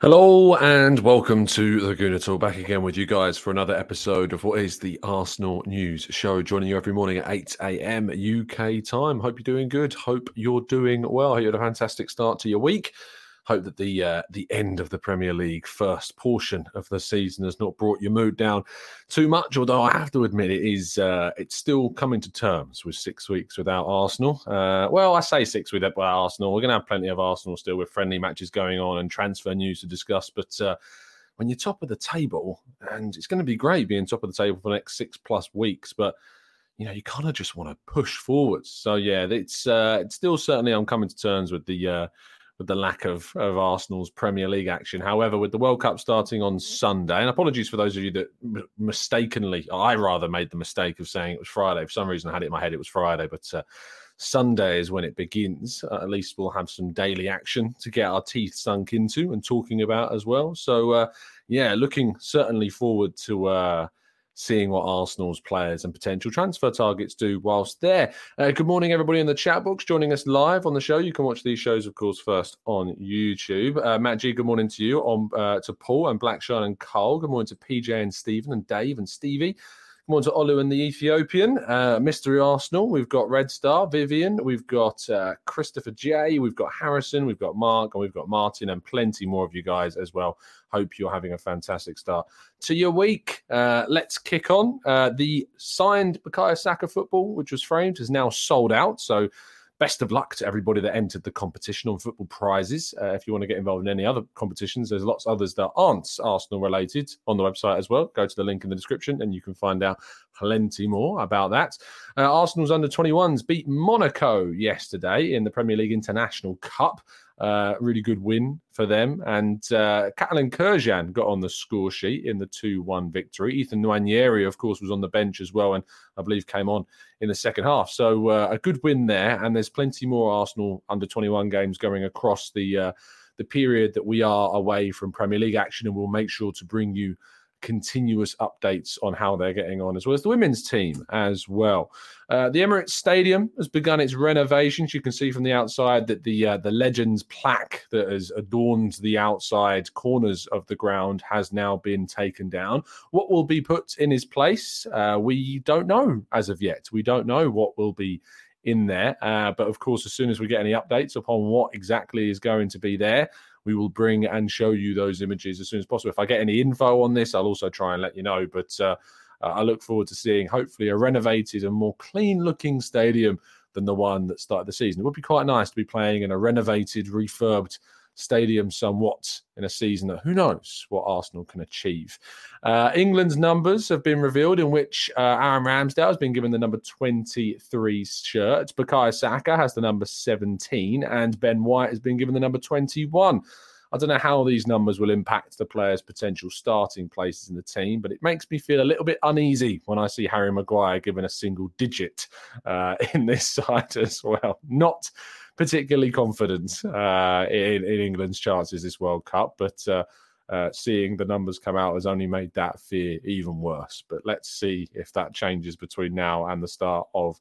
Hello and welcome to the Gooner Talk. Back again with you guys for another episode of what is the Arsenal News Show. Joining you every morning at 8 a.m. UK time. Hope you're doing good. Hope you're doing well. You had a fantastic start to your week hope that the uh, the end of the Premier League first portion of the season has not brought your mood down too much. Although I have to admit, it is uh, it's still coming to terms with six weeks without Arsenal. Uh, well, I say six without Arsenal. We're going to have plenty of Arsenal still with friendly matches going on and transfer news to discuss, but. Uh, when you're top of the table, and it's going to be great being top of the table for the next six plus weeks, but you know you kind of just want to push forwards. So yeah, it's uh, it's still certainly I'm coming to terms with the uh, with the lack of, of Arsenal's Premier League action. However, with the World Cup starting on Sunday, and apologies for those of you that mistakenly, I rather made the mistake of saying it was Friday. For some reason, I had it in my head it was Friday, but uh, Sunday is when it begins. Uh, at least we'll have some daily action to get our teeth sunk into and talking about as well. So, uh, yeah, looking certainly forward to uh, seeing what Arsenal's players and potential transfer targets do whilst there. Uh, good morning, everybody in the chat box joining us live on the show. You can watch these shows, of course, first on YouTube. Uh, Matt G, good morning to you, on uh, to Paul and Blackshine and Cole. Good morning to PJ and Stephen and Dave and Stevie. Come on to Olu and the Ethiopian. Uh, Mystery Arsenal. We've got Red Star, Vivian. We've got uh, Christopher J. We've got Harrison. We've got Mark. And we've got Martin and plenty more of you guys as well. Hope you're having a fantastic start to your week. Uh, let's kick on. Uh, the signed Bukayo Saka football, which was framed, is now sold out. So best of luck to everybody that entered the competition on football prizes. Uh, if you want to get involved in any other competitions, there's lots of others that aren't Arsenal related on the website as well. Go to the link in the description and you can find out plenty more about that. Uh, Arsenal's under 21s beat Monaco yesterday in the Premier League International Cup. Uh, really good win for them. And uh, Catalin Cirjan got on the score sheet in the 2 1 victory. Ethan Nwaneri, of course, was on the bench as well, and I believe came on in the second half. So uh, a good win there. And there's plenty more Arsenal under 21 games going across the. Uh, the period that we are away from Premier League action, and we'll make sure to bring you continuous updates on how they're getting on, as well as the women's team as well. Uh, the Emirates Stadium has begun its renovations. You can see from the outside that the uh, the Legends plaque that has adorned the outside corners of the ground has now been taken down. What will be put in his place? Uh, we don't know as of yet. We don't know what will be in there. Uh, but of course, as soon as we get any updates upon what exactly is going to be there, we will bring and show you those images as soon as possible. If I get any info on this, I'll also try and let you know. But uh, I look forward to seeing hopefully a renovated and more clean looking stadium than the one that started the season. It would be quite nice to be playing in a renovated, refurbed stadium somewhat in a season that who knows what Arsenal can achieve. Uh, England's numbers have been revealed, in which uh, Aaron Ramsdale has been given the number 23 shirt. Bukayo Saka has the number 17, and Ben White has been given the number 21. I don't know how these numbers will impact the players' potential starting places in the team, but it makes me feel a little bit uneasy when I see Harry Maguire given a single digit uh, in this side as well. Not particularly confident uh, in, in England's chances this World Cup, but. Uh, uh, seeing the numbers come out has only made that fear even worse. But let's see if that changes between now and the start of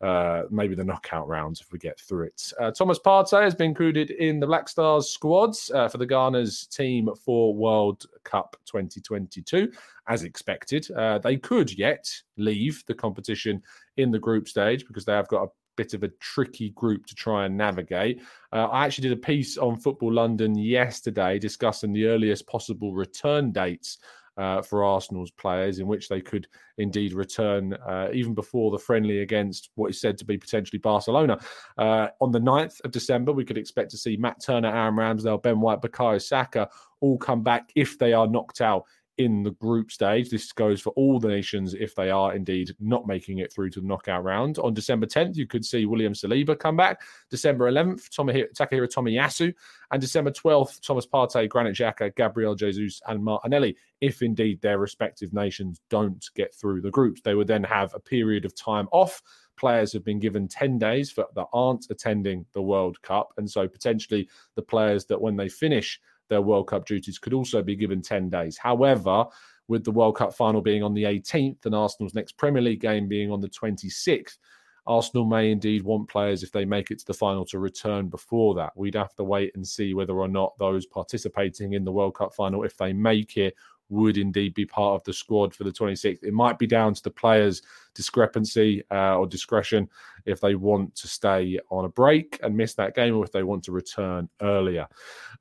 uh, maybe the knockout rounds if we get through it. Uh, Thomas Partey has been included in the Black Stars squads uh, for the Ghana's team for World Cup 2022, as expected. Uh, they could yet leave the competition in the group stage because they have got a bit of a tricky group to try and navigate. Uh, I actually did a piece on Football London yesterday discussing the earliest possible return dates uh, for Arsenal's players, in which they could indeed return uh, even before the friendly against what is said to be potentially Barcelona. Uh, on the 9th of December, we could expect to see Matt Turner, Aaron Ramsdale, Ben White, Bukayo Saka all come back if they are knocked out in the group stage. This goes for all the nations if they are indeed not making it through to the knockout round. On December 10th, you could see William Saliba come back. December 11th, Takahiro Tomiyasu. And December 12th, Thomas Partey, Granit Xhaka, Gabriel Jesus, and Martinelli, if indeed their respective nations don't get through the groups. They would then have a period of time off players have been given 10 days for, that aren't attending the World Cup. And so potentially the players that when they finish their World Cup duties could also be given 10 days. However, with the World Cup final being on the 18th and Arsenal's next Premier League game being on the 26th, Arsenal may indeed want players, if they make it to the final, to return before that. We'd have to wait and see whether or not those participating in the World Cup final, if they make it, would indeed be part of the squad for the 26th. It might be down to the players' discrepancy uh, or discretion if they want to stay on a break and miss that game or if they want to return earlier.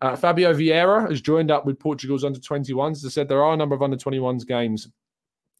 Uh, Fabio Vieira has joined up with Portugal's under 21s. As I said, there are a number of under 21s games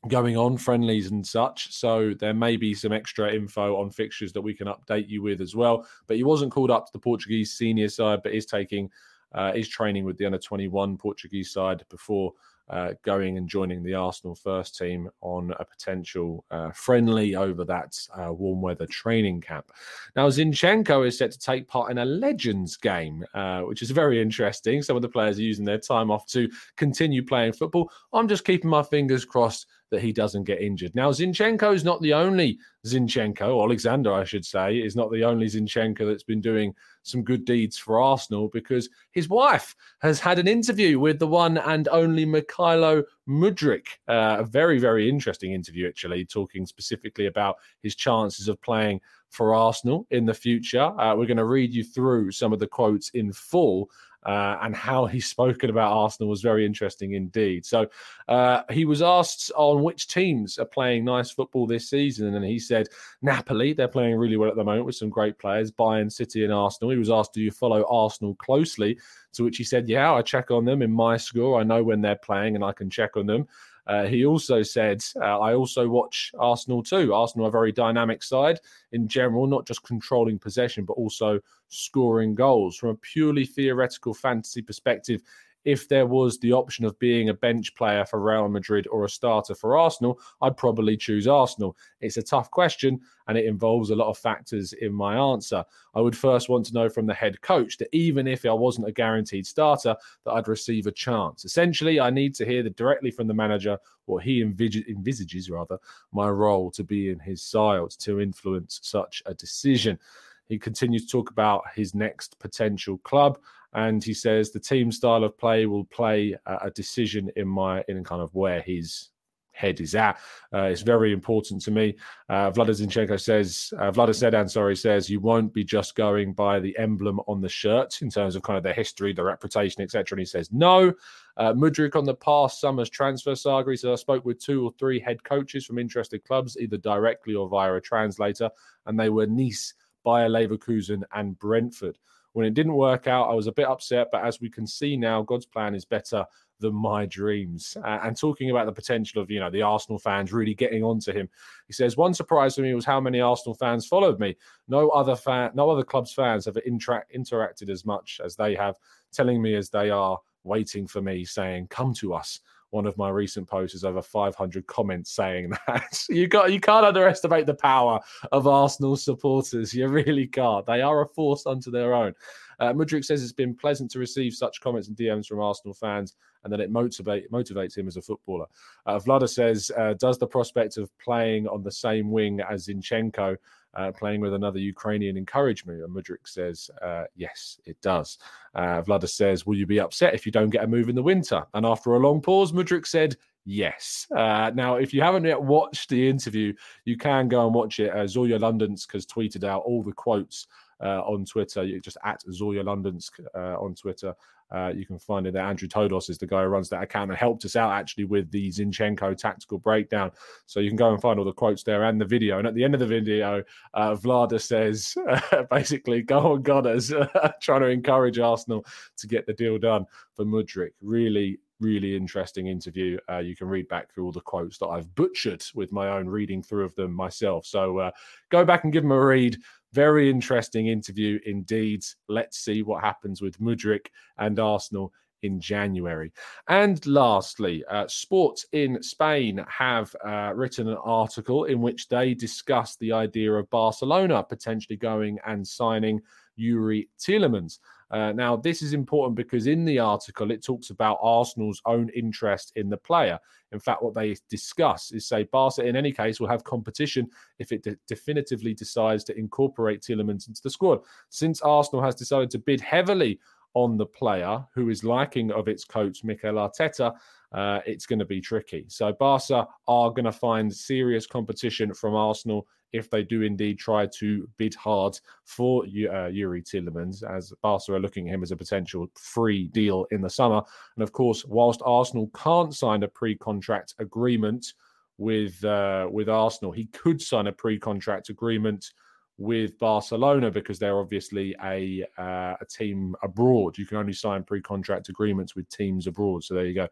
going on, friendlies and such. So there may be some extra info on fixtures that we can update you with as well. But he wasn't called up to the Portuguese senior side, but is taking. Uh, is training with the under 21 Portuguese side before uh, going and joining the Arsenal first team on a potential uh, friendly over that uh, warm weather training camp. Now, Zinchenko is set to take part in a Legends game, uh, which is very interesting. Some of the players are using their time off to continue playing football. I'm just keeping my fingers crossed that he doesn't get injured. Now, Zinchenko is not the only Zinchenko, Alexander, I should say, is not the only Zinchenko that's been doing some good deeds for Arsenal because his wife has had an interview with the one and only Mykhailo Mudryk. Uh, a very, very interesting interview, actually, talking specifically about his chances of playing for Arsenal in the future. Uh, we're going to read you through some of the quotes in full uh, and how he's spoken about Arsenal was very interesting indeed. So uh, he was asked on which teams are playing nice football this season, and he said Napoli, they're playing really well at the moment with some great players, Bayern City and Arsenal. He was asked, Do you follow Arsenal closely? To which he said, Yeah, I check on them in my score. I know when they're playing and I can check on them. Uh, he also said, uh, I also watch Arsenal too. Arsenal are a very dynamic side in general, not just controlling possession, but also scoring goals. From a purely theoretical fantasy perspective, if there was the option of being a bench player for Real Madrid or a starter for Arsenal, I'd probably choose Arsenal. It's a tough question and it involves a lot of factors in my answer. I would first want to know from the head coach that even if I wasn't a guaranteed starter, that I'd receive a chance. Essentially, I need to hear the, directly from the manager what he envis- envisages rather my role to be in his side to influence such a decision. He continues to talk about his next potential club and he says the team style of play will play a decision in my in kind of where his head is at. Uh, it's very important to me. Uh, Zinchenko says, uh, Vlada Sedan, sorry, says you won't be just going by the emblem on the shirt in terms of kind of their history, their reputation, etc. And he says no. Uh, Mudryk on the past summer's transfer saga. He said I spoke with two or three head coaches from interested clubs, either directly or via a translator, and they were Nice, Bayer Leverkusen, and Brentford. When it didn't work out, I was a bit upset, but as we can see now, God's plan is better than my dreams. Uh, and talking about the potential of, you know, the Arsenal fans really getting onto him. He says, one surprise for me was how many Arsenal fans followed me. No other fan, no other club's fans have interact, interacted as much as they have, telling me as they are waiting for me, saying, come to us one of my recent posts has over 500 comments saying that. you got you can't underestimate the power of Arsenal supporters. You really can't. They are a force unto their own. Uh, Mudryk says it's been pleasant to receive such comments and DMs from Arsenal fans, and that it motivate motivates him as a footballer. Uh, Vlada says, uh, does the prospect of playing on the same wing as Zinchenko uh, playing with another Ukrainian encourage me? And Mudryk says, uh, yes, it does. Uh, Vlada says, will you be upset if you don't get a move in the winter? And after a long pause, Mudryk said, yes. Uh, now, if you haven't yet watched the interview, you can go and watch it. Uh, Zorya Londonsk has tweeted out all the quotes uh, on Twitter. Just at Zorya Londonsk uh, on Twitter. Uh, you can find it there. Andrew Todos is the guy who runs that account and helped us out actually with the Zinchenko tactical breakdown. So you can go and find all the quotes there and the video. And at the end of the video, uh, Vlada says basically, go on, Gunners, trying to encourage Arsenal to get the deal done for Mudryk. Really, really interesting interview. Uh, you can read back through all the quotes that I've butchered with my own reading through of them myself. So uh, go back and give them a read. Very interesting interview indeed. Let's see what happens with Mudryk and Arsenal in January. And lastly, uh, Sports in Spain have uh, written an article in which they discuss the idea of Barcelona potentially going and signing Youri Tielemans. Uh, now, this is important because in the article it talks about Arsenal's own interest in the player. In fact, what they discuss is say Barca, in any case, will have competition if it de- definitively decides to incorporate Tielemans into the squad. Since Arsenal has decided to bid heavily on the player who is liking of its coach Mikel Arteta, uh, it's going to be tricky. So Barca are going to find serious competition from Arsenal if they do indeed try to bid hard for uh, Youri Tielemans, as Barca are looking at him as a potential free deal in the summer. And of course, whilst Arsenal can't sign a pre-contract agreement with uh, with Arsenal, he could sign a pre-contract agreement with Barcelona because they're obviously a uh, a team abroad. You can only sign pre-contract agreements with teams abroad. So there you go.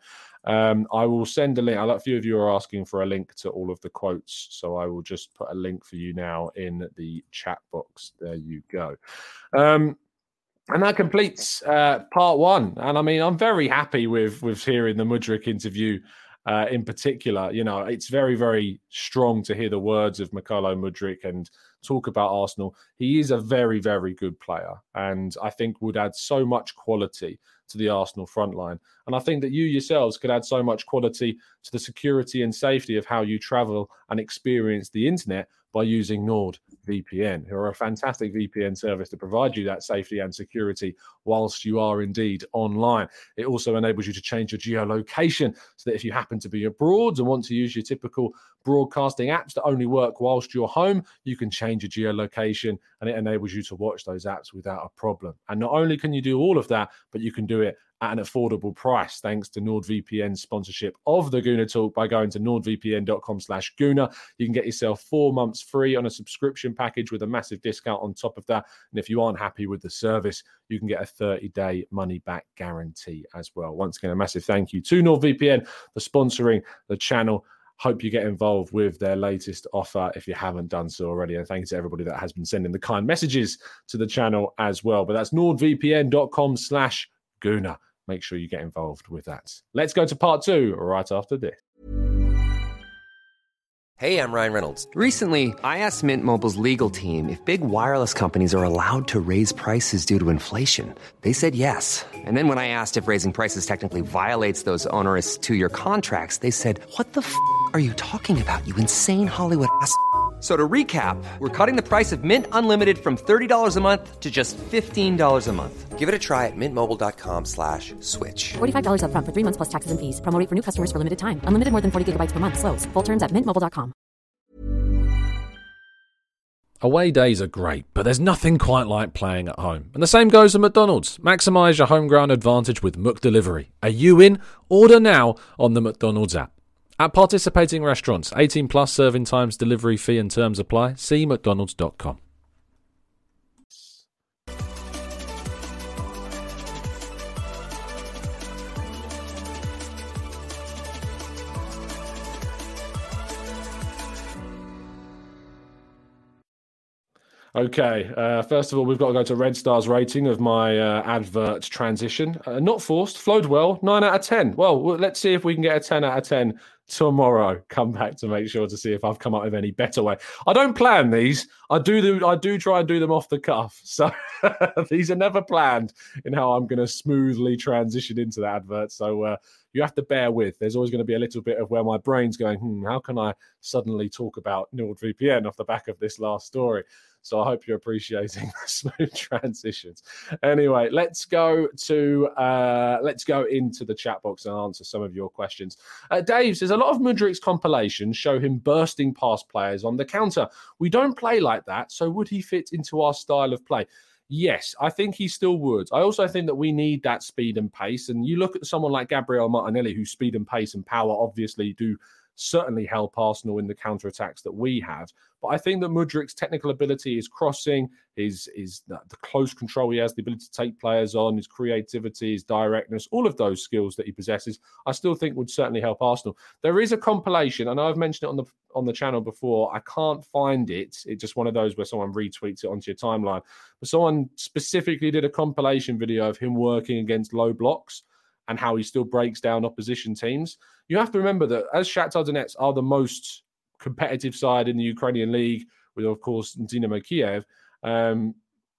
Um, I will send a link. A few of you are asking for a link to all of the quotes, so I will just put a link for you now in the chat box. There you go. Um, and that completes uh, part one. And I mean, I'm very happy with with hearing the Mudryk interview. Uh, in particular, you know, it's very, very strong to hear the words of Mykhailo Mudryk and talk about Arsenal. He is a very, very good player, and I think would add so much quality to the Arsenal front line. And I think that you yourselves could add so much quality to the security and safety of how you travel and experience the internet by using Nord VPN, who are a fantastic VPN service to provide you that safety and security whilst you are indeed online. It also enables you to change your geolocation so that if you happen to be abroad and want to use your typical broadcasting apps that only work whilst you're home, you can change your geolocation and it enables you to watch those apps without a problem. And not only can you do all of that, but you can do it at an affordable price thanks to NordVPN's sponsorship of the Gooner Talk by going to nordvpn.com slash Gooner. You can get yourself four months free on a subscription package with a massive discount on top of that. And if you aren't happy with the service, you can get a 30-day money-back guarantee as well. Once again, a massive thank you to NordVPN for sponsoring the channel. Hope you get involved with their latest offer if you haven't done so already. And thank you to everybody that has been sending the kind messages to the channel as well. But that's nordvpn.com slash Gooner. Make sure you get involved with that. Let's go to part two right after this. Hey, I'm Ryan Reynolds. Recently, I asked Mint Mobile's legal team if big wireless companies are allowed to raise prices due to inflation. They said yes. And then when I asked if raising prices technically violates those onerous two year contracts, they said, What the f are you talking about, you insane Hollywood ass? So to recap, we're cutting the price of Mint Unlimited from $30 a month to just $15 a month. Give it a try at mintmobile.com slash switch. $45 up front for three months plus taxes and fees. Promo rate for new customers for limited time. Unlimited more than 40 gigabytes per month. Slows. Full terms at mintmobile.com. Away days are great, but there's nothing quite like playing at home. And the same goes for McDonald's. Maximise your home ground advantage with McDelivery. Are you in? Order now on the McDonald's app. At participating restaurants, 18 plus serving times, delivery fee and terms apply. See mcdonalds.com. Okay. Uh, first of all, we've got to go to Red Star's rating of my uh, advert transition. Uh, not forced, flowed well, nine out of ten. Well, well, let's see if we can get a ten out of ten tomorrow. Come back to make sure to see if I've come up with any better way. I don't plan these. I do the, I do try and do them off the cuff. So these are never planned in how I'm going to smoothly transition into the advert. So uh, you have to bear with. There's always going to be a little bit of where my brain's going. Hmm, how can I suddenly talk about NordVPN off the back of this last story? So I hope you're appreciating the smooth transitions. Anyway, let's go to uh, let's go into the chat box and answer some of your questions. Uh, Dave says a lot of Mudryk's compilations show him bursting past players on the counter. We don't play like that, so would he fit into our style of play? Yes, I think he still would. I also think that we need that speed and pace. And you look at someone like Gabriel Martinelli, whose speed and pace and power obviously do certainly help Arsenal in the counter attacks that we have. But I think that Mudryk's technical ability, his crossing, his is the close control he has, the ability to take players on, his creativity, his directness, all of those skills that he possesses, I still think would certainly help Arsenal. There is a compilation, and I've mentioned it on the on the channel before. I can't find it. It's just one of those where someone retweets it onto your timeline. But someone specifically did a compilation video of him working against low blocks and how he still breaks down opposition teams. You have to remember that as Shakhtar Donetsk are the most competitive side in the Ukrainian league, with of course Dynamo Kiev, um,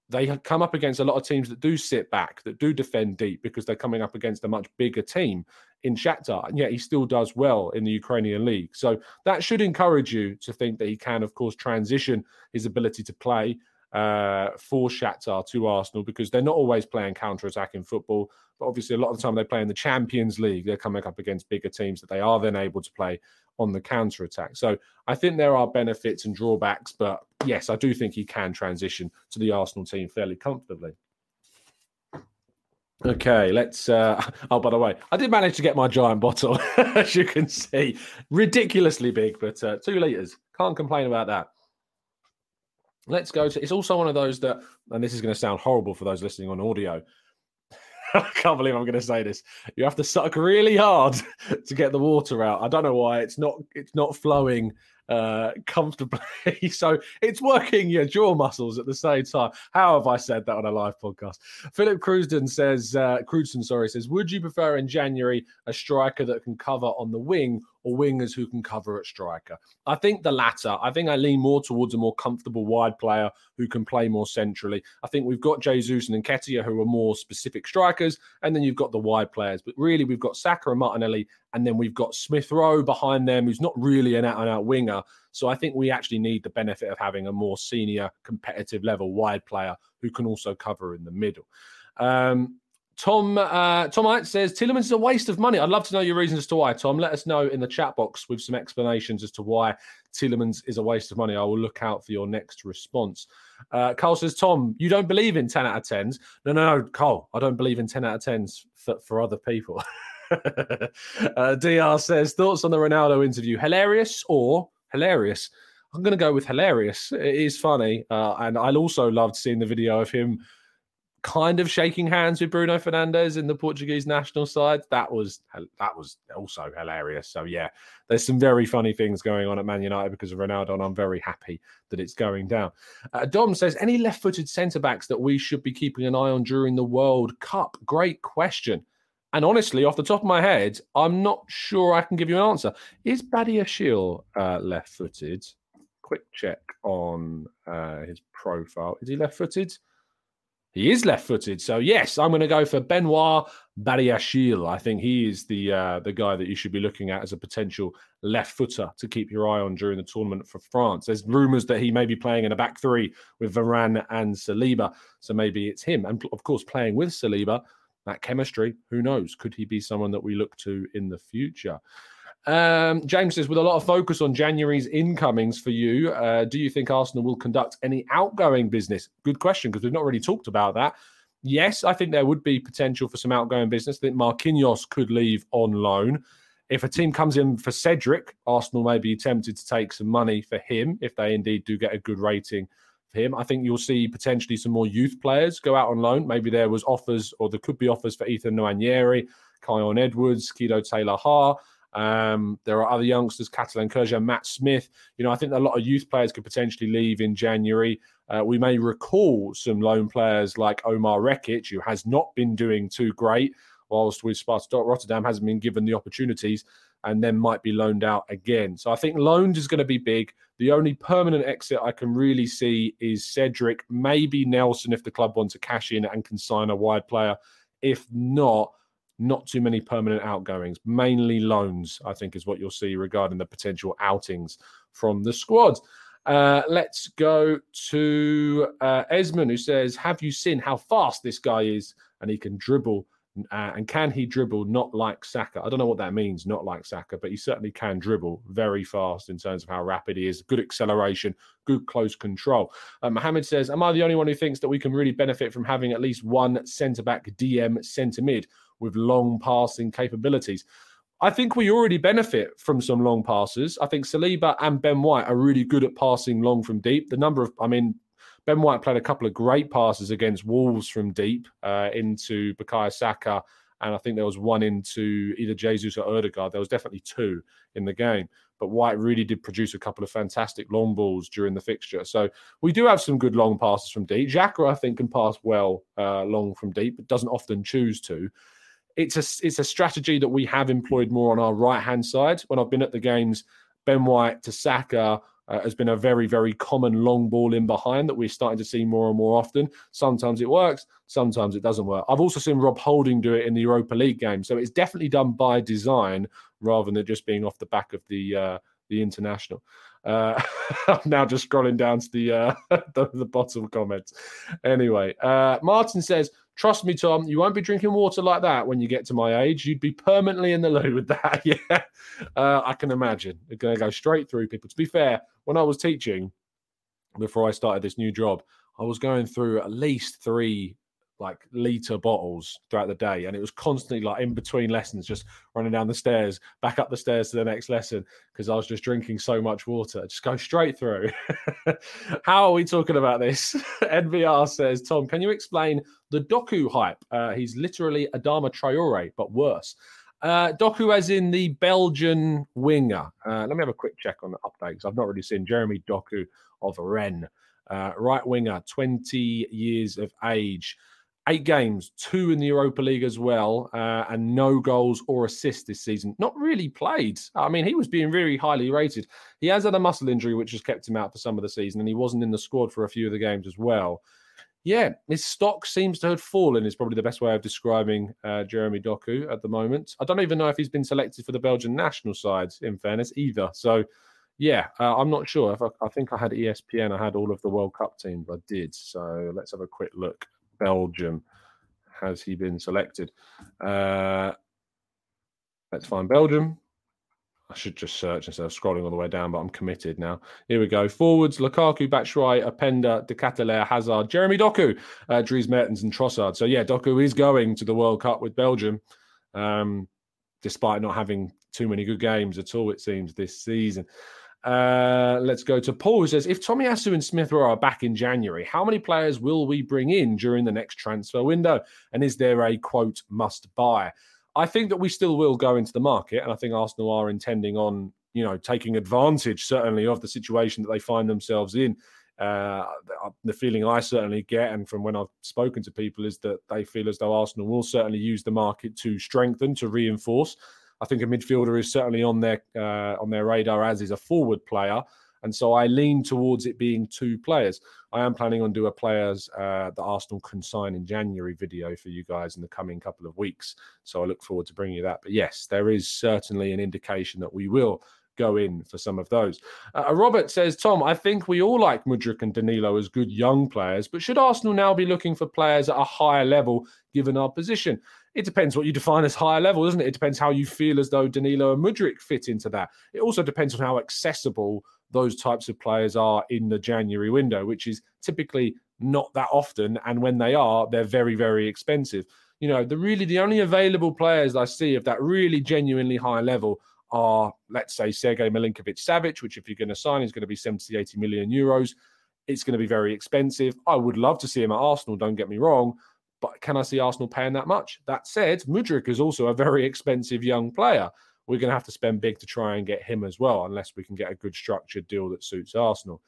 they come up against a lot of teams that do sit back, that do defend deep, because they're coming up against a much bigger team in Shakhtar, and yet he still does well in the Ukrainian league. So that should encourage you to think that he can, of course, transition his ability to play uh, for Shakhtar to Arsenal because they're not always playing counter attack in football. But obviously, a lot of the time they play in the Champions League. They're coming up against bigger teams that they are then able to play on the counter attack. So I think there are benefits and drawbacks. But yes, I do think he can transition to the Arsenal team fairly comfortably. Okay, let's. Uh, oh, by the way, I did manage to get my giant bottle, as you can see, ridiculously big, but uh, two liters. Can't complain about that. Let's go to. It's also one of those that, and this is going to sound horrible for those listening on audio. I can't believe I'm going to say this. You have to suck really hard to get the water out. I don't know why it's not. It's not flowing uh, comfortably. so it's working your jaw muscles at the same time. How have I said that on a live podcast? Philip Crewston says, uh, Crewston, sorry, says, would you prefer in January a striker that can cover on the wing or wingers who can cover at striker? I think the latter. I think I lean more towards a more comfortable wide player who can play more centrally. I think we've got Jesus and Nketiah who are more specific strikers, and then you've got the wide players. But really, we've got Saka and Martinelli and then we've got Smith Rowe behind them, who's not really an out and out winger. So I think we actually need the benefit of having a more senior, competitive level wide player who can also cover in the middle. Um, Tom uh, Tom says Tielemans is a waste of money. I'd love to know your reasons as to why. Tom, let us know in the chat box with some explanations as to why Tielemans is a waste of money. I will look out for your next response. Uh, Carl says, Tom, you don't believe in 10 out of 10s. No, no, no, Carl, I don't believe in 10 out of 10s for, for other people. uh, DR says thoughts on the Ronaldo interview: hilarious or hilarious? I'm going to go with hilarious. It is funny, uh, and I also loved seeing the video of him kind of shaking hands with Bruno Fernandes in the Portuguese national side. That was that was also hilarious. So yeah, there's some very funny things going on at Man United because of Ronaldo, and I'm very happy that it's going down. Uh, Dom says any left-footed centre backs that we should be keeping an eye on during the World Cup. Great question. And honestly, off the top of my head, I'm not sure I can give you an answer. Is Badiashile uh, left footed? Quick check on uh, his profile. Is he left footed? He is left footed. So, yes, I'm going to go for Benoit Badiashile. I think he is the uh, the guy that you should be looking at as a potential left footer to keep your eye on during the tournament for France. There's rumours that he may be playing in a back three with Varane and Saliba. So maybe it's him. And of course, playing with Saliba that chemistry, who knows? Could he be someone that we look to in the future? Um, James says, with a lot of focus on January's incomings for you, uh, do you think Arsenal will conduct any outgoing business? Good question, because we've not really talked about that. Yes, I think there would be potential for some outgoing business. I think Marquinhos could leave on loan. If a team comes in for Cedric, Arsenal may be tempted to take some money for him if they indeed do get a good rating him. I think you'll see potentially some more youth players go out on loan. Maybe there was offers, or there could be offers for Ethan Nwaneri, Khayon Edwards, Kido Taylor Ha. Um, there are other youngsters, Catalin Cirjan, Matt Smith. You know, I think a lot of youth players could potentially leave in January. Uh, we may recall some loan players like Omar Rekik, who has not been doing too great, whilst with Sparta Rotterdam hasn't been given the opportunities and then might be loaned out again. So I think loans is going to be big. The only permanent exit I can really see is Cedric, maybe Nelson if the club wants to cash in and can sign a wide player. If not, not too many permanent outgoings, mainly loans, I think is what you'll see regarding the potential outings from the squad. Uh, let's go to uh, Esmond, who says, Have you seen how fast this guy is? And he can dribble uh, and can he dribble not like Saka? I don't know what that means, not like Saka, but he certainly can dribble very fast in terms of how rapid he is. Good acceleration, good close control. Uh, Mohammed says, Am I the only one who thinks that we can really benefit from having at least one centre back DM centre mid with long passing capabilities? I think we already benefit from some long passes. I think Saliba and Ben White are really good at passing long from deep. The number of, I mean, Ben White played a couple of great passes against Wolves from deep uh, into Bukayo Saka, and I think there was one into either Jesus or Odegaard. There was definitely two in the game. But White really did produce a couple of fantastic long balls during the fixture. So we do have some good long passes from deep. Xhaka, I think, can pass well uh, long from deep, but doesn't often choose to. It's a it's a strategy that we have employed more on our right hand side. When I've been at the games, Ben White to Saka uh, has been a very, very common long ball in behind that we're starting to see more and more often. Sometimes it works, sometimes it doesn't work. I've also seen Rob Holding do it in the Europa League game, so it's definitely done by design rather than just being off the back of the uh, the international. Uh, I'm now just scrolling down to the, uh, the, the bottom comments. Anyway, uh, Martin says, "Trust me, Tom, you won't be drinking water like that when you get to my age. You'd be permanently in the loo with that." yeah, uh, I can imagine. Going to go straight through people. To be fair, when I was teaching before I started this new job, I was going through at least three like liter bottles throughout the day and it was constantly like in between lessons just running down the stairs back up the stairs to the next lesson because i was just drinking so much water. Just go straight through. How are we talking about this? Nvr says tom can you explain the doku hype? Uh, he's literally adama traore but worse. Uh, Doku, as in the Belgian winger. Uh, let me have a quick check on the updates. I've not really seen Jeremy Doku of Rennes, uh, right winger, 20 years of age eight games, two in the Europa League as well, uh, and no goals or assists this season. Not really played. I mean, he was being very highly rated. He has had a muscle injury, which has kept him out for some of the season, and he wasn't in the squad for a few of the games as well. Yeah, his stock seems to have fallen, is probably the best way of describing uh, Jeremy Doku at the moment. I don't even know if he's been selected for the Belgian national side, in fairness, either. So, yeah, uh, I'm not sure. I, I think I had ESPN, I had all of the World Cup teams. I did. So let's have a quick look Belgium has he been selected? Uh, let's find Belgium. I should just search instead of scrolling all the way down, but I'm committed now. Here we go. Forwards, Lukaku, Batshuayi, Openda, De Hazard, Jeremy Doku, uh, Dries Mertens and Trossard. So, yeah, Doku is going to the World Cup with Belgium, um, despite not having too many good games at all, it seems, this season. Uh, let's go to Paul, who says, if Tomiyasu and Smith are back in January, how many players will we bring in during the next transfer window? And is there a quote must buy? I think that we still will go into the market, and I think Arsenal are intending on, you know, taking advantage certainly of the situation that they find themselves in. Uh, the feeling I certainly get, and from when I've spoken to people, is that they feel as though Arsenal will certainly use the market to strengthen, to reinforce. I think a midfielder is certainly on their uh, on their radar, as is a forward player. And so I lean towards it being two players. I am planning on do a players uh, that Arsenal can sign in January video for you guys in the coming couple of weeks. So I look forward to bringing you that. But yes, there is certainly an indication that we will go in for some of those. Uh, Robert says, Tom, I think we all like Mudryk and Danilo as good young players, but should Arsenal now be looking for players at a higher level given our position? It depends what you define as higher level, doesn't it? It depends how you feel as though Danilo and Mudryk fit into that. It also depends on how accessible those types of players are in the January window, which is typically not that often. And when they are, they're very, very expensive. You know, the really the only available players I see of that really genuinely high level are, let's say, Sergei Milinkovic Savic, which if you're going to sign is going to be 70, 80 million euros. It's going to be very expensive. I would love to see him at Arsenal, don't get me wrong, but can I see Arsenal paying that much? That said, Mudryk is also a very expensive young player. we're going to have to spend big to try and get him as well, unless we can get a good structured deal that suits Arsenal.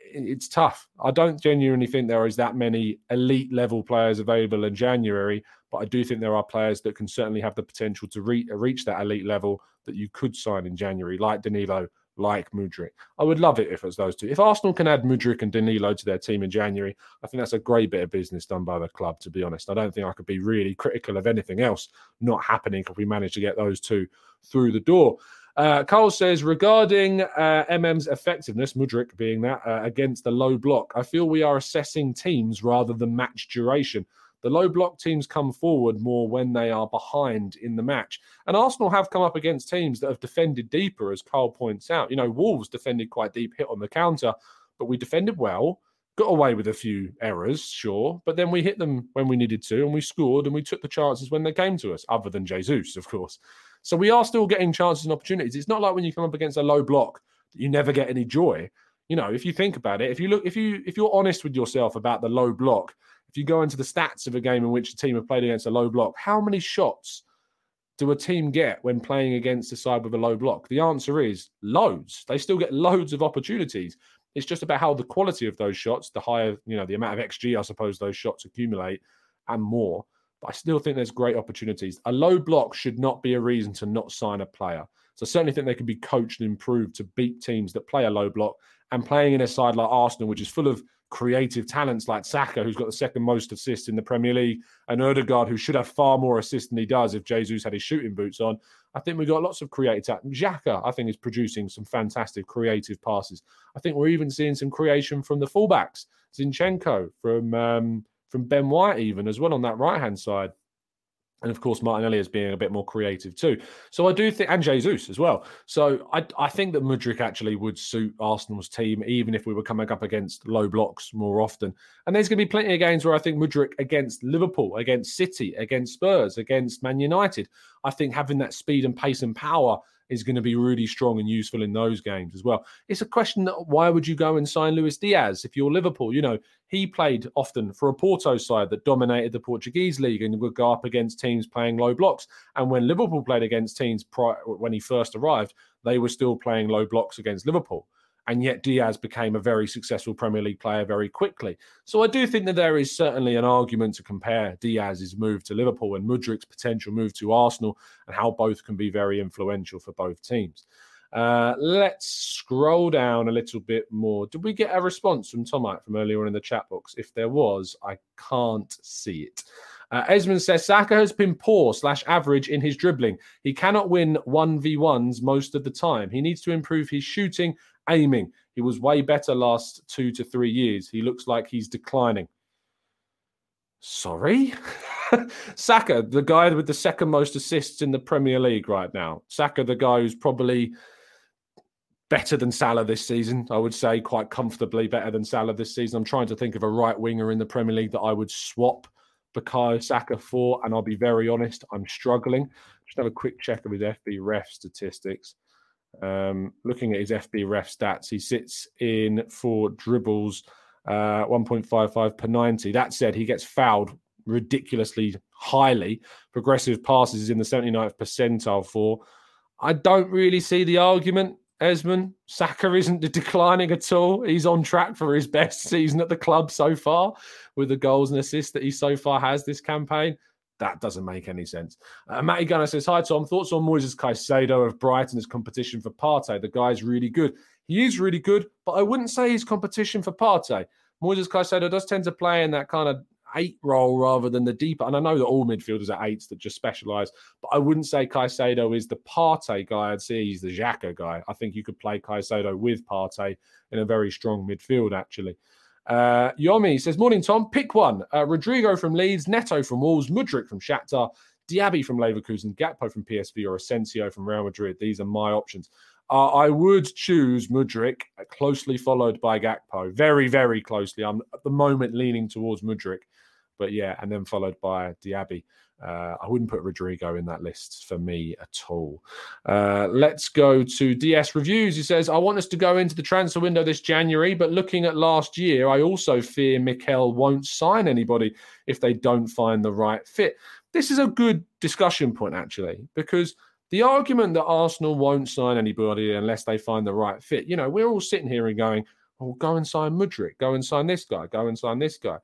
It's tough. I don't genuinely think there is that many elite level players available in January, but I do think there are players that can certainly have the potential to re- reach that elite level that you could sign in January, like Danilo, like Mudryk. I would love it if it was those two. If Arsenal can add Mudryk and Danilo to their team in January, I think that's a great bit of business done by the club, to be honest. I don't think I could be really critical of anything else not happening if we manage to get those two through the door. Uh, Carl says regarding uh, MM's effectiveness, Mudryk being that, uh, against the low block, I feel we are assessing teams rather than match duration. The low block teams come forward more when they are behind in the match. And Arsenal have come up against teams that have defended deeper, as Carl points out. You know, Wolves defended quite deep, hit on the counter, but we defended well, got away with a few errors, sure, but then we hit them when we needed to, and we scored and we took the chances when they came to us, other than Jesus, of course. So we are still getting chances and opportunities. It's not like when you come up against a low block that you never get any joy. You know, if you think about it, if you look, if you if you're honest with yourself about the low block, if you go into the stats of a game in which a team have played against a low block, how many shots do a team get when playing against a side with a low block? The answer is loads. They still get loads of opportunities. It's just about how the quality of those shots, the higher, you know, the amount of XG, I suppose, those shots accumulate and more. But I still think there's great opportunities. A low block should not be a reason to not sign a player. So I certainly think they can be coached and improved to beat teams that play a low block and playing in a side like Arsenal, which is full of creative talents like Saka, who's got the second most assists in the Premier League, and Odegaard, who should have far more assists than he does if Jesus had his shooting boots on. I think we've got lots of creative talent. Xhaka, I think, is producing some fantastic creative passes. I think we're even seeing some creation from the fullbacks. Zinchenko, from um, from Ben White, even as well on that right hand side and of course Martinelli is being a bit more creative too. So I do think, and Jesus as well. So I, I think that Mudryk actually would suit Arsenal's team, even if we were coming up against low blocks more often. And there's going to be plenty of games where I think Mudryk against Liverpool, against City, against Spurs, against Man United. I think having that speed and pace and power is going to be really strong and useful in those games as well. It's a question that why would you go and sign Luis Diaz if you're Liverpool? You know, he played often for a Porto side that dominated the Portuguese league and would go up against teams playing low blocks. And when Liverpool played against teams prior, when he first arrived, they were still playing low blocks against Liverpool and yet Diaz became a very successful Premier League player very quickly. So I do think that there is certainly an argument to compare Diaz's move to Liverpool and Mudryk's potential move to Arsenal and how both can be very influential for both teams. Uh, let's scroll down a little bit more. Did we get a response from Tomite from earlier on in the chat box? If there was, I can't see it. Uh, Esmond says Saka has been poor slash average in his dribbling. He cannot win 1v1s most of the time. He needs to improve his shooting aiming. He was way better last two to three years. He looks like he's declining. Sorry? Saka, the guy with the second most assists in the Premier League right now. Saka, the guy who's probably better than Salah this season, I would say, quite comfortably better than Salah this season. I'm trying to think of a right winger in the Premier League that I would swap Bukayo Saka for, and I'll be very honest, I'm struggling. Just have a quick check of his FB ref statistics. Um, looking at his FB ref stats, he sits in for dribbles uh, 1.55 per 90. That said, he gets fouled ridiculously highly. Progressive passes is in the 79th percentile for. I don't really see the argument. Esmond Saka isn't declining at all. He's on track for his best season at the club so far, with the goals and assists that he so far has this campaign. That doesn't make any sense. Uh, Matty Gunner says, Hi, Tom. Thoughts on Moises Caicedo of Brighton as competition for Partey? The guy's really good. He is really good, but I wouldn't say he's competition for Partey. Moises Caicedo does tend to play in that kind of eight role rather than the deeper. And I know that all midfielders are eights that just specialise, but I wouldn't say Caicedo is the Partey guy. I'd say he's the Xhaka guy. I think you could play Caicedo with Partey in a very strong midfield, actually. Uh, Yomi says, Morning, Tom. Pick one. Uh, Rodrigo from Leeds, Neto from Wolves, Mudryk from Shakhtar, Diaby from Leverkusen, Gakpo from PSV, or Asensio from Real Madrid. These are my options. Uh, I would choose Mudryk, uh, closely followed by Gakpo. Very, very closely. I'm at the moment leaning towards Mudryk. But yeah, and then followed by Diaby. Uh, I wouldn't put Rodrigo in that list for me at all. Uh, let's go to DS Reviews. He says, I want us to go into the transfer window this January, but looking at last year, I also fear Mikel won't sign anybody if they don't find the right fit. This is a good discussion point, actually, because the argument that Arsenal won't sign anybody unless they find the right fit, you know, we're all sitting here and going, oh, go and sign Mudryk, go and sign this guy, go and sign this guy.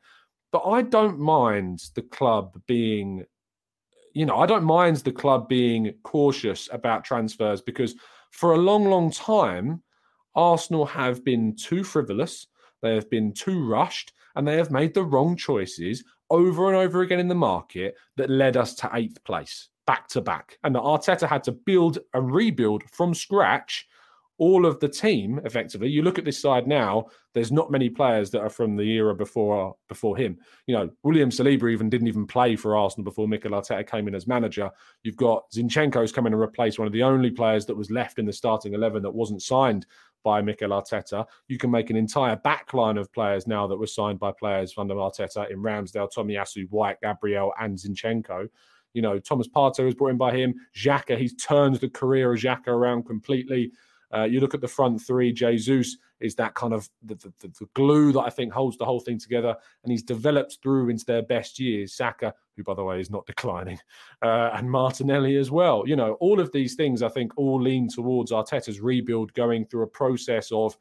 But I don't mind the club being, you know, I don't mind the club being cautious about transfers because for a long, long time, Arsenal have been too frivolous, they have been too rushed, and they have made the wrong choices over and over again in the market that led us to eighth place back to back. And that Arteta had to build and rebuild from scratch all of the team effectively. You look at this side now, there's not many players that are from the era before before him. You know, William Saliba even didn't even play for Arsenal before Mikel Arteta came in as manager. You've got Zinchenko's coming to replace one of the only players that was left in the starting 11 that wasn't signed by Mikel Arteta. You can make an entire backline of players now that were signed by players under Arteta in Ramsdale, Tomiyasu, White, Gabriel, and Zinchenko. You know, Thomas Partey was brought in by him. Xhaka, he's turned the career of Xhaka around completely. Uh, you look at the front three, Jesus is that kind of the, the, the, glue that I think holds the whole thing together. And he's developed through into their best years. Saka, who, by the way, is not declining, uh, and Martinelli as well. You know, all of these things I think all lean towards Arteta's rebuild going through a process of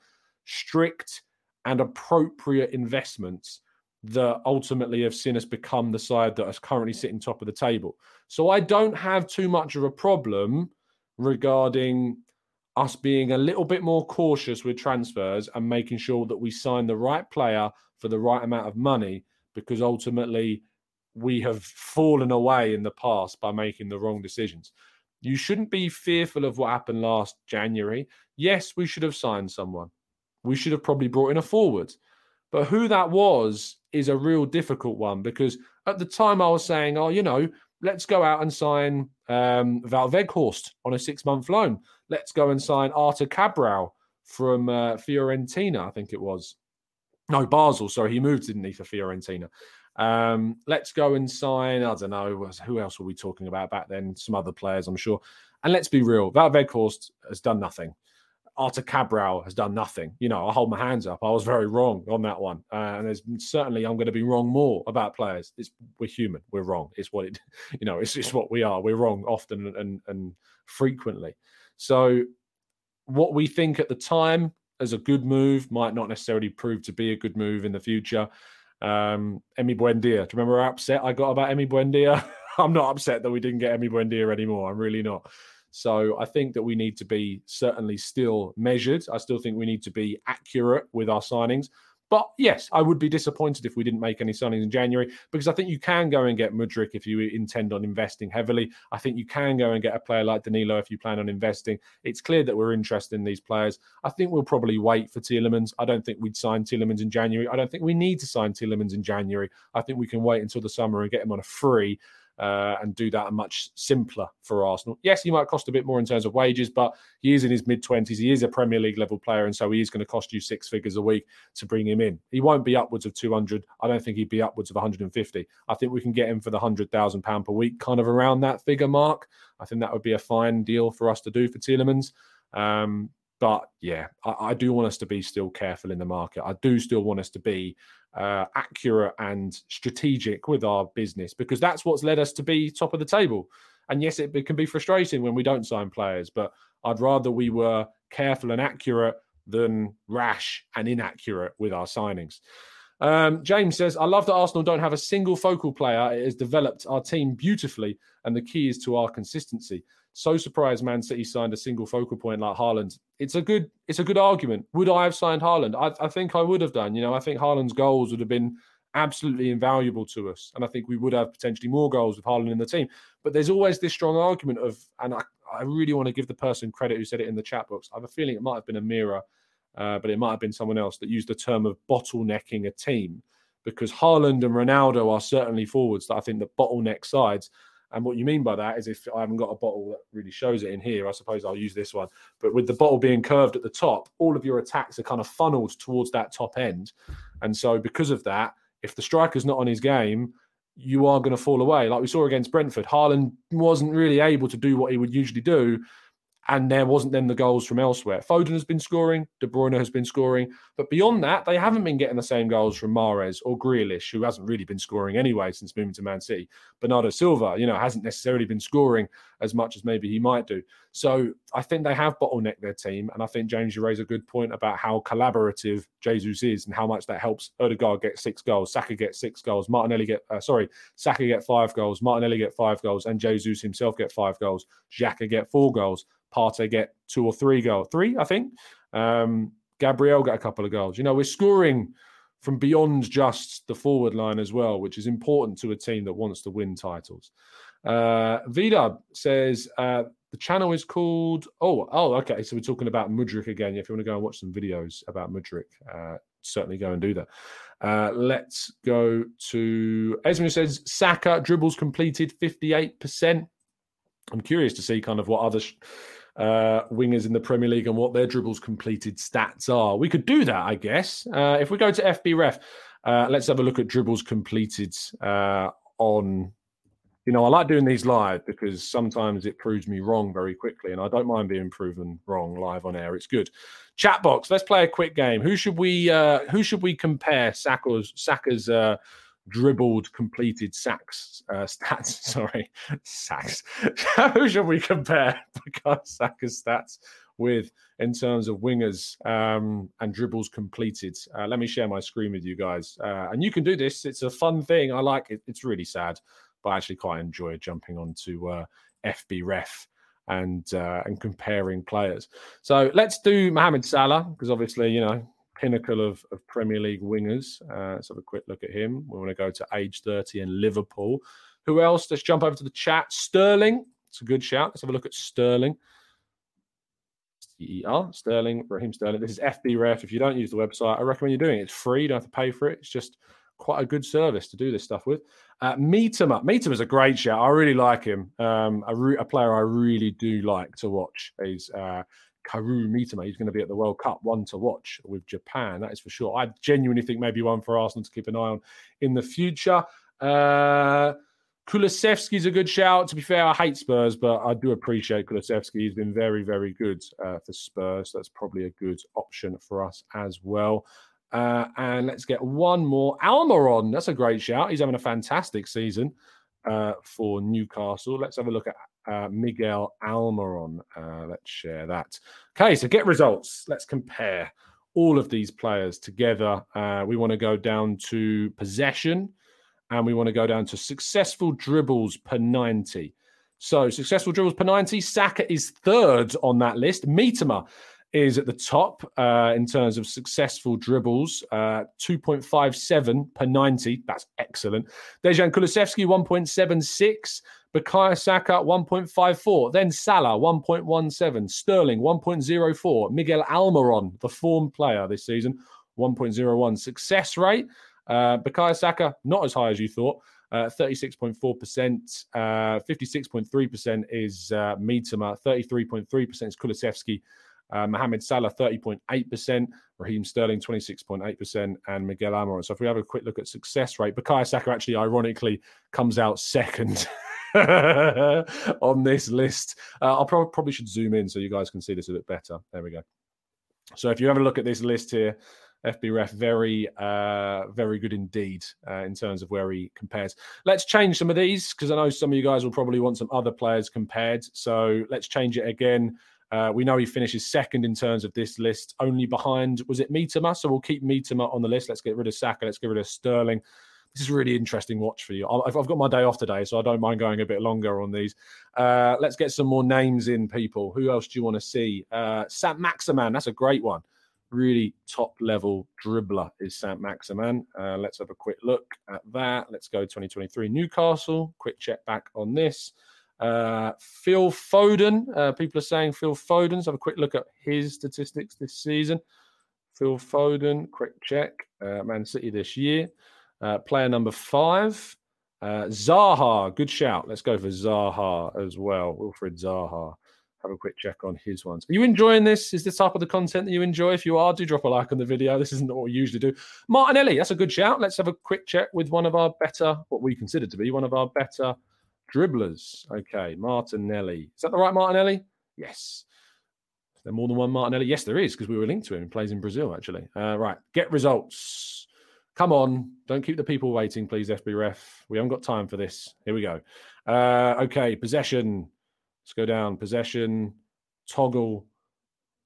strict and appropriate investments that ultimately have seen us become the side that is currently sitting top of the table. So I don't have too much of a problem regarding us being a little bit more cautious with transfers and making sure that we sign the right player for the right amount of money because ultimately we have fallen away in the past by making the wrong decisions. You shouldn't be fearful of what happened last January. Yes, we should have signed someone. We should have probably brought in a forward. But who that was is a real difficult one because at the time I was saying, oh, you know, let's go out and sign um, Wout Weghorst on a six month loan. Let's go and sign Arthur Cabral from uh, Fiorentina, I think it was. No, Basel. Sorry, he moved, didn't he, for Fiorentina? Um, let's go and sign, I don't know, who else were we talking about back then? Some other players, I'm sure. And let's be real, Wout Weghorst has done nothing. Arthur Cabral has done nothing. You know, I hold my hands up. I was very wrong on that one, uh, and there's certainly I'm going to be wrong more about players. It's, we're human. We're wrong. It's what it, you know. It's just what we are. We're wrong often and and frequently. So, what we think at the time as a good move might not necessarily prove to be a good move in the future. Um, Emi Buendia. Do you remember how upset I got about Emi Buendia? I'm not upset that we didn't get Emi Buendia anymore. I'm really not. So I think that we need to be certainly still measured. I still think we need to be accurate with our signings. But yes, I would be disappointed if we didn't make any signings in January because I think you can go and get Mudryk if you intend on investing heavily. I think you can go and get a player like Danilo if you plan on investing. It's clear that we're interested in these players. I think we'll probably wait for Tielemans. I don't think we'd sign Tielemans in January. I don't think we need to sign Tielemans in January. I think we can wait until the summer and get him on a free uh, and do that a much simpler for Arsenal. Yes, he might cost a bit more in terms of wages, but he is in his mid 20s. He is a Premier League level player, and so he is going to cost you six figures a week to bring him in. He won't be upwards of 200. I don't think he'd be upwards of 150. I think we can get him for the £100,000 per week, kind of around that figure mark. I think that would be a fine deal for us to do for Tielemans. Um, but yeah, I, I, do want us to be still careful in the market. I do still want us to be uh, accurate and strategic with our business because that's what's led us to be top of the table. And yes, it, it can be frustrating when we don't sign players, but I'd rather we were careful and accurate than rash and inaccurate with our signings. Um, James says, I love that Arsenal don't have a single focal player. It has developed our team beautifully, and the key is to our consistency. So surprised Man City signed a single focal point like Haaland. It's a good it's a good argument. Would I have signed Haaland? I, I think I would have done. You know, I think Haaland's goals would have been absolutely invaluable to us. And I think we would have potentially more goals with Haaland in the team. But there's always this strong argument of, and I, I really want to give the person credit who said it in the chat box. I have a feeling it might have been Amira, uh, but it might have been someone else that used the term of bottlenecking a team because Haaland and Ronaldo are certainly forwards that I think that bottleneck sides. And what you mean by that is if I haven't got a bottle that really shows it in here, I suppose I'll use this one. But with the bottle being curved at the top, all of your attacks are kind of funneled towards that top end. And so because of that, if the striker's not on his game, you are going to fall away. Like we saw against Brentford, Haaland wasn't really able to do what he would usually do. And there wasn't then the goals from elsewhere. Foden has been scoring, De Bruyne has been scoring, but beyond that, they haven't been getting the same goals from Mahrez or Grealish, who hasn't really been scoring anyway since moving to Man City. Bernardo Silva, you know, hasn't necessarily been scoring as much as maybe he might do. So I think they have bottlenecked their team, and I think James, you raise a good point about how collaborative Jesus is and how much that helps Odegaard get six goals, Saka get six goals, Martinelli get uh, sorry, Saka get five goals, Martinelli get five goals, and Jesus himself get five goals, Xhaka get four goals. Partey get two or three goals. Three, I think. Um, Gabriel got a couple of goals. You know, we're scoring from beyond just the forward line as well, which is important to a team that wants to win titles. Uh, Vida says uh, the channel is called. Oh, oh, okay. So we're talking about Mudryk again. If you want to go and watch some videos about Mudryk, uh, certainly go and do that. Uh, let's go to Esme says Saka dribbles completed 58%. I'm curious to see kind of what other sh- uh, wingers in the Premier League and what their dribbles completed stats are. We could do that, I guess. Uh, if we go to FBref, uh, let's have a look at dribbles completed uh, on. You know, I like doing these live because sometimes it proves me wrong very quickly, and I don't mind being proven wrong live on air. It's good. Chat box. Let's play a quick game. Who should we? Uh, who should we compare Saka's Saka's uh, dribbled completed sacks uh, stats. Sorry, sacks. Who should we compare Saka's stats with in terms of wingers um, and dribbles completed? Uh, let me share my screen with you guys, uh, and you can do this. It's a fun thing. I like it. It's really sad, but I actually quite enjoy jumping onto uh, FBref and uh, and comparing players. So let's do Mohamed Salah because obviously you know pinnacle of, of Premier League wingers. Uh, let's have a quick look at him. We want to go to age 30 in Liverpool. Who else? Let's jump over to the chat. Sterling. It's a good shout. Let's have a look at Sterling. C-E-R, Sterling, Raheem Sterling. This is FBref. If you don't use the website, I recommend you doing it. It's free. You don't have to pay for it. It's just quite a good service to do this stuff with. Uh, Mitoma is a great shout. I really like him. Um, a, re- a, player I really do like to watch. He's uh, Kaoru Mitoma. He's going to be at the World Cup, one to watch with Japan. That is for sure. I genuinely think maybe one for Arsenal to keep an eye on in the future. Uh, Kulusevski's a good shout. To be fair, I hate Spurs, but I do appreciate Kulusevski. He's been very, very good uh, for Spurs. That's probably a good option for us as well. Uh, and let's get one more. Almiron, that's a great shout. He's having a fantastic season uh, for Newcastle. Let's have a look at uh, Miguel Almiron. Uh, let's share that. Okay, so get results. Let's compare all of these players together. Uh, we want to go down to possession and we want to go down to successful dribbles per 90. So, successful dribbles per 90. Saka is third on that list. Mitoma is at the top uh, in terms of successful dribbles, uh, 2.57 per 90. That's excellent. Dejan Kulusevski, 1.76. Bukayo Saka, 1.54. Then Salah, 1.17. Sterling, 1.04. Miguel Almiron, the form player this season, 1.01. Success rate, uh, Saka, not as high as you thought. Uh, 36.4%, uh, 56.3% is uh, Mitoma, 33.3% is Kulusevski, uh, Mohamed Salah, 30.8%, Raheem Sterling, 26.8%, and Miguel Almiron. So if we have a quick look at success rate, Bukayo Saka actually, ironically, comes out second. on this list. Uh, I pro- probably should zoom in so you guys can see this a bit better. There we go. So if you have a look at this list here, FBref very, uh, very good indeed uh, in terms of where he compares. Let's change some of these because I know some of you guys will probably want some other players compared. So let's change it again. Uh, we know he finishes second in terms of this list, only behind, was it Mitoma? So we'll keep Mitoma on the list. Let's get rid of Saka. Let's get rid of Sterling. This is a really interesting watch for you. I've, I've got my day off today, so I don't mind going a bit longer on these. Uh, let's get some more names in, people. Who else do you want to see? Uh, Saint-Maximin, that's a great one. Really top level dribbler is Saint-Maximin. Uh, let's have a quick look at that. Let's go 2023 Newcastle. Quick check back on this. Uh, Phil Foden. Uh, people are saying Phil Foden. Have a quick look at his statistics this season. Phil Foden, quick check. Uh, Man City this year. Uh, player number five, uh, Zaha. Good shout. Let's go for Zaha as well. Wilfried Zaha. Have a quick check on his ones. Are you enjoying this? Is this type of the content that you enjoy? If you are, do drop a like on the video. This isn't what we usually do. Martinelli, that's a good shout. Let's have a quick check with one of our better, what we consider to be one of our better dribblers. Okay, Martinelli. Is that the right Martinelli? Yes. there more than one Martinelli? Yes, there is because we were linked to him. He plays in Brazil actually. Uh, right, get results. Come on, don't keep the people waiting, please, FBref. We haven't got time for this. Here we go. Uh, okay, possession. Let's go down. Possession, toggle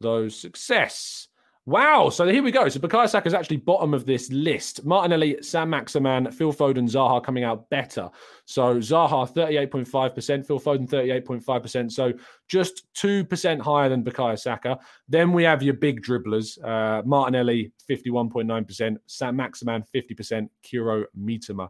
those success. Wow. So here we go. So Bukayo Saka is actually bottom of this list. Martinelli, Saint-Maximin, Phil Foden, Zaha coming out better. So Zaha 38.5%, Phil Foden 38.5%. So just 2% higher than Bukayo Saka. Then we have your big dribblers. Uh, Martinelli 51.9%, Saint-Maximin 50%, Kaoru Mitoma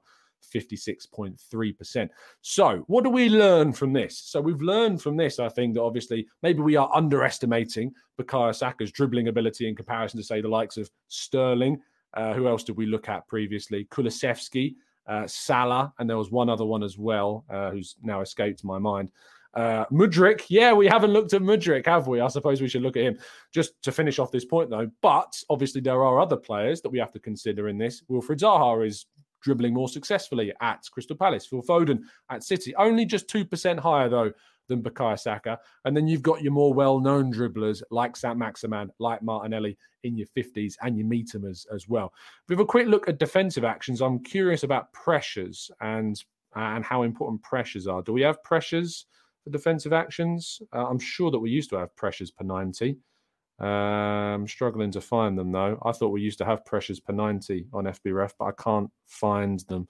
56.3%. So, what do we learn from this? So, we've learned from this, I think, that obviously maybe we are underestimating Bukayo Saka's dribbling ability in comparison to, say, the likes of Sterling. Uh, who else did we look at previously? Kulusevski, uh, Salah, and there was one other one as well uh, who's now escaped my mind. Uh, Mudryk, yeah, we haven't looked at Mudryk, have we? I suppose we should look at him just to finish off this point, though. But obviously, there are other players that we have to consider in this. Wilfried Zaha is dribbling more successfully at Crystal Palace. Phil Foden at City, only just 2% higher, though, than Bukayo Saka. And then you've got your more well-known dribblers like Saint-Maximin, like Martinelli in your 50s and your Mitomas as as well. We have a quick look at defensive actions, I'm curious about pressures and and how important pressures are. Do we have pressures for defensive actions? Uh, I'm sure that we used to have pressures per 90. Um, struggling to find them though. I thought we used to have pressures per 90 on FBref, but I can't find them.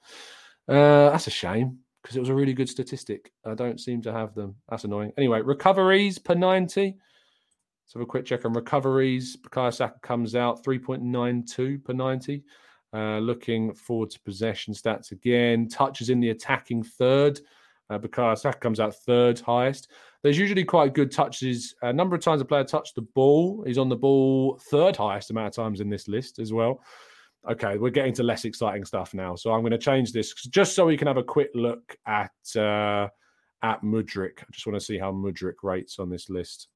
Uh, that's a shame because it was a really good statistic. I don't seem to have them. That's annoying. Anyway, recoveries per 90. Let's have a quick check on recoveries. Bukayo Saka comes out 3.92 per 90. Uh, looking forward to possession stats again. Touches in the attacking third. Uh, Bukayo Saka comes out third highest. There's usually quite good touches. A number of times a player touched the ball. He's on the ball third highest amount of times in this list as well. Okay, we're getting to less exciting stuff now. So I'm going to change this just so we can have a quick look at uh, at Mudryk. I just want to see how Mudryk rates on this list.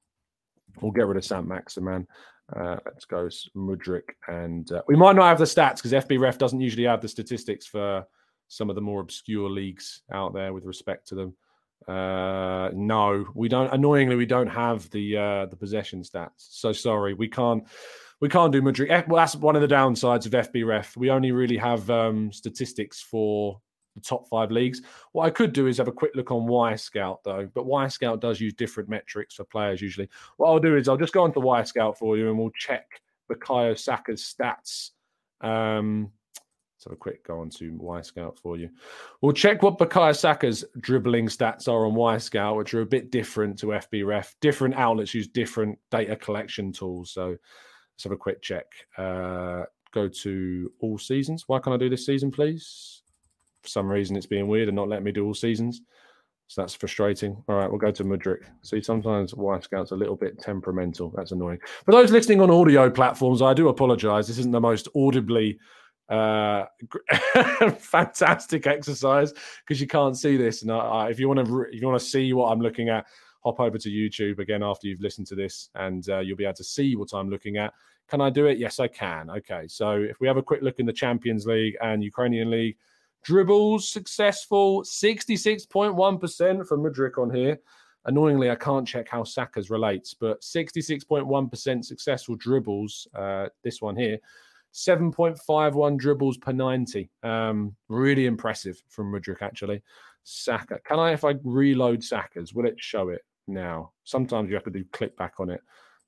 We'll get rid of Saint-Maximin. Uh, let's go Mudryk, and uh, we might not have the stats because FBref doesn't usually have the statistics for some of the more obscure leagues out there with respect to them. Uh, no, we don't. Annoyingly, we don't have the uh, the possession stats. So sorry, we can't we can't do Mudryk. Well, that's one of the downsides of FBref. We only really have um, statistics for the top five leagues. What I could do is have a quick look on Wyscout though, but Y Wyscout does use different metrics for players usually. What I'll do is I'll just go onto Y Wyscout for you and we'll check the Bukayo Saka's stats. Um, Let's have a quick go on to Y Wyscout for you. We'll check what Bukayo Saka's dribbling stats are on Y Wyscout, which are a bit different to FBref. Different outlets use different data collection tools. So let's have a quick check. Uh, go to all seasons. Why can't I do this season, please? For some reason, it's being weird and not letting me do all seasons. So that's frustrating. All right, we'll go to Mudryk. See, sometimes Wyscout's a little bit temperamental. That's annoying. For those listening on audio platforms, I do apologize. This isn't the most audibly uh, fantastic exercise because you can't see this. And uh, if you want to, if you want to see what I'm looking at, hop over to YouTube again after you've listened to this, and uh, you'll be able to see what I'm looking at. Can I do it? Yes, I can. Okay, so if we have a quick look in the Champions League and Ukrainian League, dribbles successful, 66.1% for Mudryk on here. Annoyingly, I can't check how Saka's relates, but 66.1% successful dribbles. Uh, this one here. 7.51 dribbles per 90. Um, really impressive from Mudryk, actually. Saka. Can I, if I reload Saka's, will it show it now? Sometimes you have to do click back on it.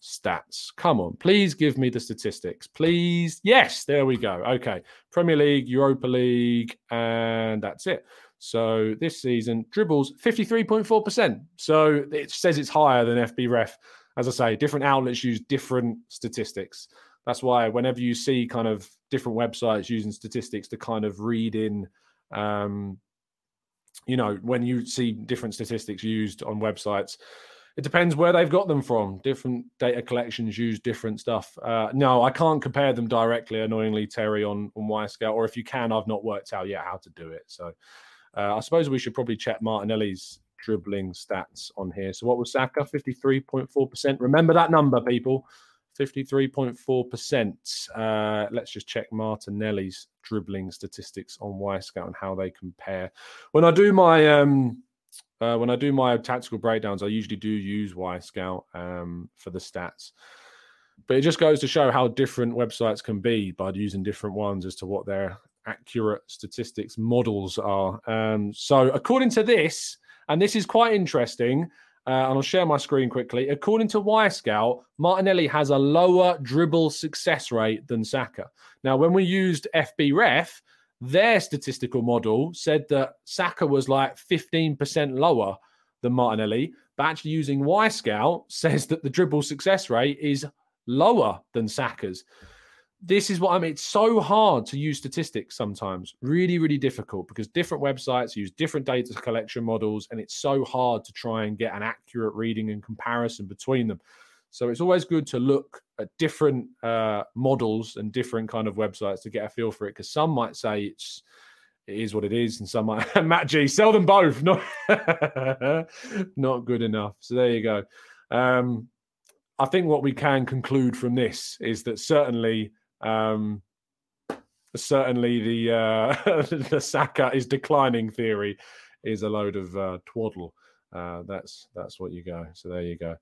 Stats. Come on. Please give me the statistics. Please. Yes, there we go. Okay. Premier League, Europa League, and that's it. So this season, dribbles 53.4%. So it says it's higher than FBref. As I say, different outlets use different statistics. That's why whenever you see kind of different websites using statistics to kind of read in, um, you know, when you see different statistics used on websites, it depends where they've got them from. Different data collections use different stuff. Uh, no, I can't compare them directly, annoyingly, Terry, on, on Wyscout. Or if you can, I've not worked out yet how to do it. So uh, I suppose we should probably check Martinelli's dribbling stats on here. So what was Saka? 53.4%. Remember that number, people. 53.4%. Uh, let's just check Martinelli's dribbling statistics on Wyscout and how they compare. When I do my um, uh, when I do my tactical breakdowns, I usually do use Wyscout um, for the stats. But it just goes to show how different websites can be by using different ones as to what their accurate statistics models are. Um, so, according to this, and this is quite interesting, uh, and I'll share my screen quickly. According to Wyscout, Martinelli has a lower dribble success rate than Saka. Now, when we used FBref, their statistical model said that Saka was like 15% lower than Martinelli, but actually using Wyscout says that the dribble success rate is lower than Saka's. This is what I mean. It's so hard to use statistics sometimes, really, really difficult because different websites use different data collection models, and it's so hard to try and get an accurate reading and comparison between them. So it's always good to look at different uh, models and different kind of websites to get a feel for it because some might say it's it is what it is, and some might Matt G sell them both. Not not good enough. So there you go. Um, I think what we can conclude from this is that certainly, um, certainly the uh, the Saka is declining theory is a load of uh, twaddle. Uh, that's that's what you go. So there you go.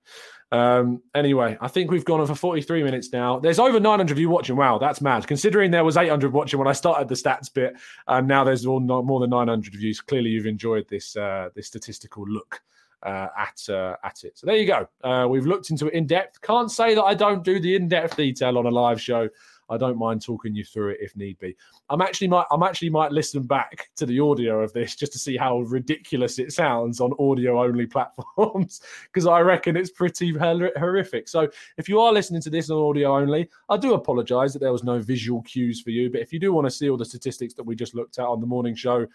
Um, anyway, I think we've gone on for 43 minutes now. There's over 900 of you watching. Wow, that's mad. Considering there was 800 watching when I started the stats bit, and now there's more, more than 900 views. Clearly, you've enjoyed this uh, this statistical look uh, at uh, at it. So there you go. Uh, we've looked into it in depth. Can't say that I don't do the in depth detail on a live show. I don't mind talking you through it if need be. I'm actually might I'm actually might listen back to the audio of this just to see how ridiculous it sounds on audio only platforms because I reckon it's pretty horrific. So if you are listening to this on audio only, I do apologise that there was no visual cues for you. But if you do want to see all the statistics that we just looked at on the morning show,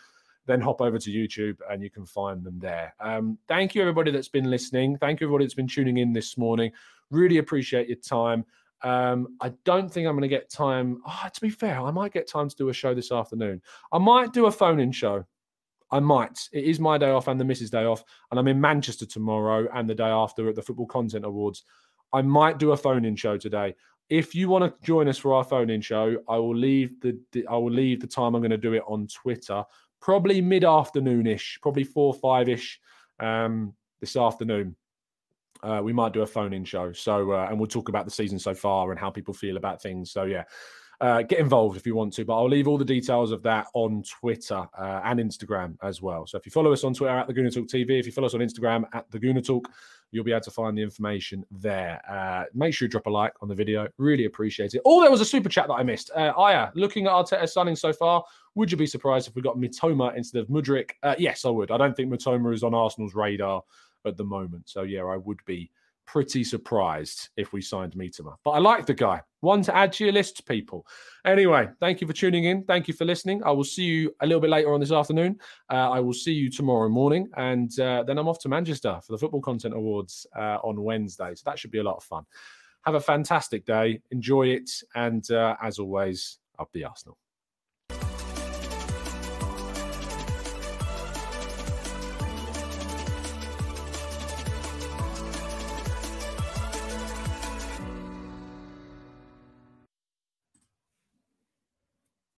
then hop over to YouTube and you can find them there. Um, thank you, everybody that's been listening. Thank you, everybody that's been tuning in this morning. Really appreciate your time. Um, I don't think I'm going to get time. Oh, to be fair, I might get time to do a show this afternoon. I might do a phone in show. I might. It is my day off and the missus' day off, and I'm in Manchester tomorrow and the day after at the Football Content Awards. I might do a phone in show today. If you want to join us for our phone in show, I will leave the, the I will leave the time I'm going to do it on Twitter probably mid afternoonish, probably four five ish um, this afternoon. Uh, we might do a phone in show. So, uh, and we'll talk about the season so far and how people feel about things. So, yeah, uh, get involved if you want to. But I'll leave all the details of that on Twitter uh, and Instagram as well. So, if you follow us on Twitter at the Gooner Talk TV, if you follow us on Instagram at the Gooner Talk, you'll be able to find the information there. Uh, make sure you drop a like on the video. Really appreciate it. Oh, there was a super chat that I missed. Uh, Aya, looking at Arteta's signing so far, would you be surprised if we got Mitoma instead of Mudryk? Uh, yes, I would. I don't think Mitoma is on Arsenal's radar at the moment. So, yeah, I would be pretty surprised if we signed Mitoma. But I like the guy. One to add to your list, people. Anyway, thank you for tuning in. Thank you for listening. I will see you a little bit later on this afternoon. Uh, I will see you tomorrow morning. And uh, then I'm off to Manchester for the Football Content Awards uh, on Wednesday. So that should be a lot of fun. Have a fantastic day. Enjoy it. And uh, as always, up the Arsenal.